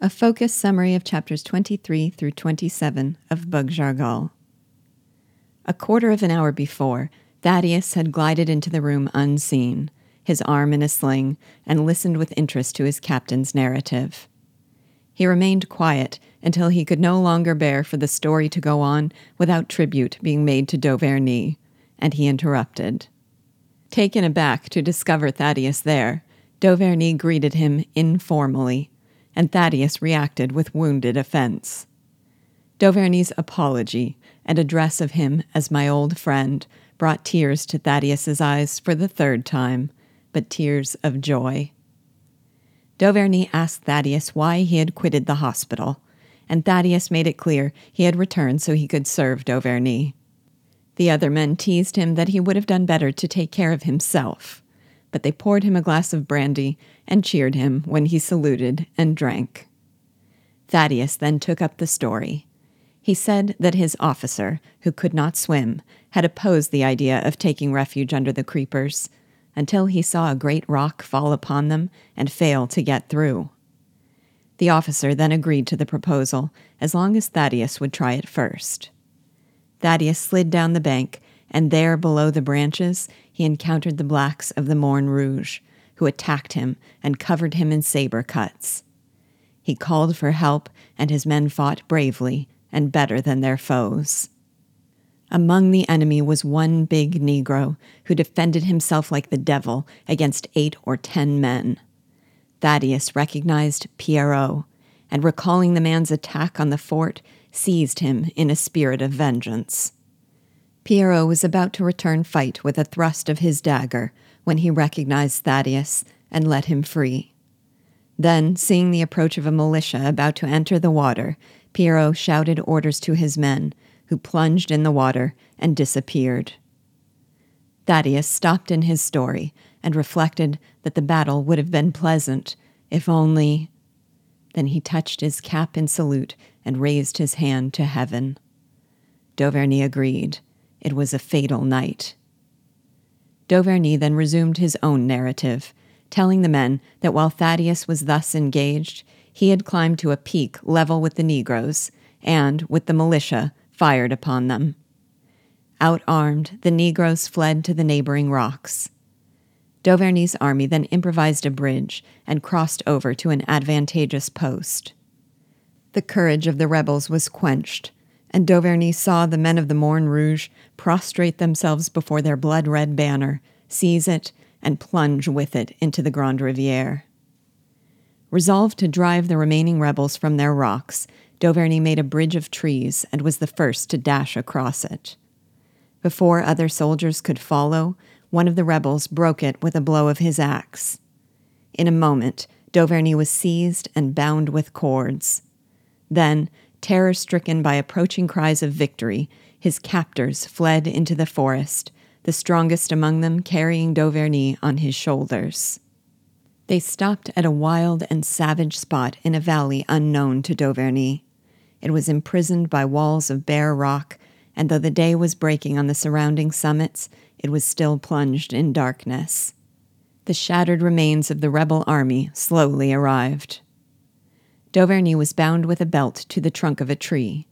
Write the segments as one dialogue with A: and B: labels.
A: A focused summary of chapters 23 through 27 of Bug Jargal. A quarter of an hour before, Thaddeus had glided into the room unseen, his arm in a sling, and listened with interest to his captain's narrative. He remained quiet until he could no longer bear for the story to go on without tribute being made to Dauvergne, and he interrupted. Taken aback to discover Thaddeus there, Dauvergne greeted him informally and Thaddeus reacted with wounded offense. Dauvergne's apology and address of him as my old friend brought tears to Thaddeus's eyes for the third time, but tears of joy. Dauvergne asked Thaddeus why he had quitted the hospital, and Thaddeus made it clear he had returned so he could serve Dauvergne. The other men teased him that he would have done better to take care of himself, but they poured him a glass of brandy and cheered him when he saluted and drank. Thaddeus then took up the story. He said that his officer, who could not swim, had opposed the idea of taking refuge under the creepers until he saw a great rock fall upon them and fail to get through. The officer then agreed to the proposal as long as Thaddeus would try it first. Thaddeus slid down the bank, and there below the branches he encountered the blacks of the Morne Rouge, who attacked him and covered him in saber cuts. He called for help, and his men fought bravely and better than their foes. Among the enemy was one big Negro who defended himself like the devil against eight or ten men. Thaddeus recognized Pierrot, and recalling the man's attack on the fort, seized him in a spirit of vengeance. Pierrot was about to return fight with a thrust of his dagger when he recognized Thaddeus and let him free. Then, seeing the approach of a militia about to enter the water, Pierrot shouted orders to his men, who plunged in the water and disappeared. Thaddeus stopped in his story and reflected that the battle would have been pleasant if only. Then he touched his cap in salute and raised his hand to heaven. Dauvergne agreed. It was a fatal night. Dauvergne then resumed his own narrative, telling the men that while Thaddeus was thus engaged, he had climbed to a peak level with the Negroes, and, with the militia, fired upon them. Outarmed, the Negroes fled to the neighboring rocks. Dauvergne's army then improvised a bridge and crossed over to an advantageous post. The courage of the rebels was quenched, and Dauvergne saw the men of the Morne Rouge prostrate themselves before their blood red banner, seize it, and plunge with it into the Grande Riviere. Resolved to drive the remaining rebels from their rocks, Dauvergne made a bridge of trees and was the first to dash across it. Before other soldiers could follow, one of the rebels broke it with a blow of his axe. In a moment, Dauvergne was seized and bound with cords. Then, terror stricken by approaching cries of victory, his captors fled into the forest, the strongest among them carrying Dauvergne on his shoulders. They stopped at a wild and savage spot in a valley unknown to Dauvergne. It was imprisoned by walls of bare rock, and though the day was breaking on the surrounding summits, it was still plunged in darkness. The shattered remains of the rebel army slowly arrived. Dauvergne was bound with a belt to the trunk of a tree.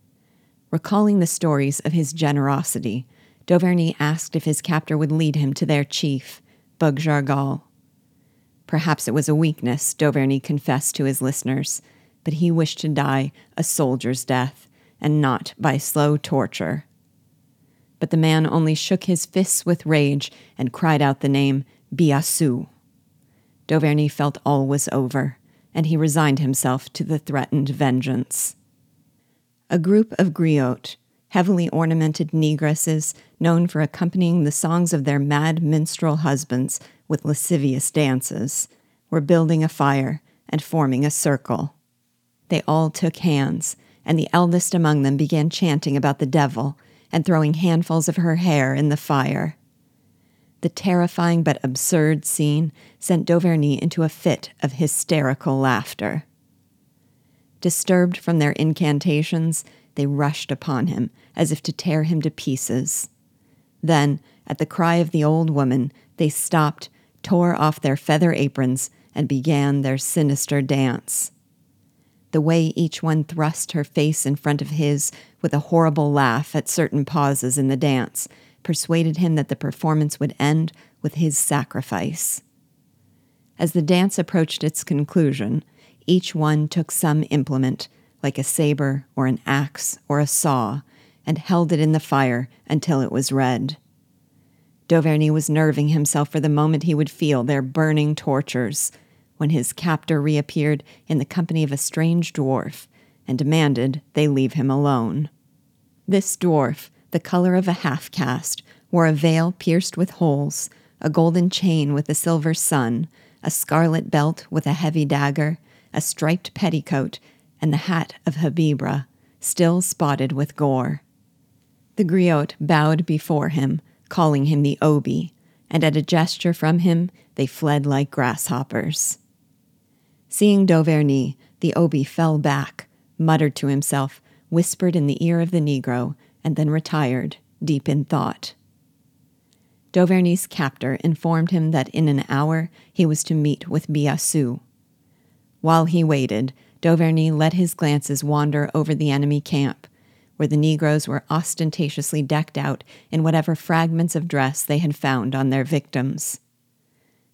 A: Recalling the stories of his generosity, Dauvergne asked if his captor would lead him to their chief, Bug Jargal. Perhaps it was a weakness, Dauvergne confessed to his listeners, but he wished to die a soldier's death, and not by slow torture. But the man only shook his fists with rage and cried out the name Biassou. Dauvergne felt all was over and he resigned himself to the threatened vengeance. A group of griots, heavily ornamented negresses known for accompanying the songs of their mad minstrel husbands with lascivious dances, were building a fire and forming a circle. They all took hands, and the eldest among them began chanting about the devil and throwing handfuls of her hair in the fire. The terrifying but absurd scene sent Dauvergne into a fit of hysterical laughter. Disturbed from their incantations, they rushed upon him as if to tear him to pieces. Then, at the cry of the old woman, they stopped, tore off their feather aprons, and began their sinister dance. the way each one thrust her face in front of his with a horrible laugh at certain pauses in the dance, persuaded him that the performance would end with his sacrifice. As the dance approached its conclusion, each one took some implement, like a saber or an axe or a saw, and held it in the fire until it was red. Dauvergne was nerving himself for the moment he would feel their burning tortures when his captor reappeared in the company of a strange dwarf and demanded they leave him alone. This dwarf, the color of a half caste, wore a veil pierced with holes, a golden chain with a silver sun, a scarlet belt with a heavy dagger, a striped petticoat, and the hat of Habibra, still spotted with gore. The griot bowed before him, calling him the Obi, and at a gesture from him they fled like grasshoppers. Seeing Dauvergne, the Obi fell back, muttered to himself, whispered in the ear of the Negro, and then retired, deep in thought. Dauvergne's captor informed him that in an hour he was to meet with Biassou. While he waited, Dauvergne let his glances wander over the enemy camp, where the Negroes were ostentatiously decked out in whatever fragments of dress they had found on their victims.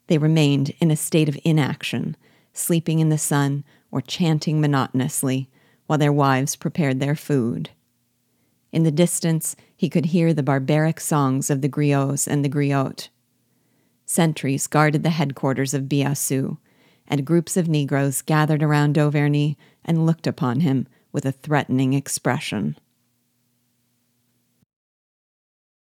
A: They remained in a state of inaction, sleeping in the sun or chanting monotonously while their wives prepared their food. In the distance, he could hear the barbaric songs of the griots and the griotte. Sentries guarded the headquarters of Biassou, and groups of Negroes gathered around Dauvergne and looked upon him with a threatening expression.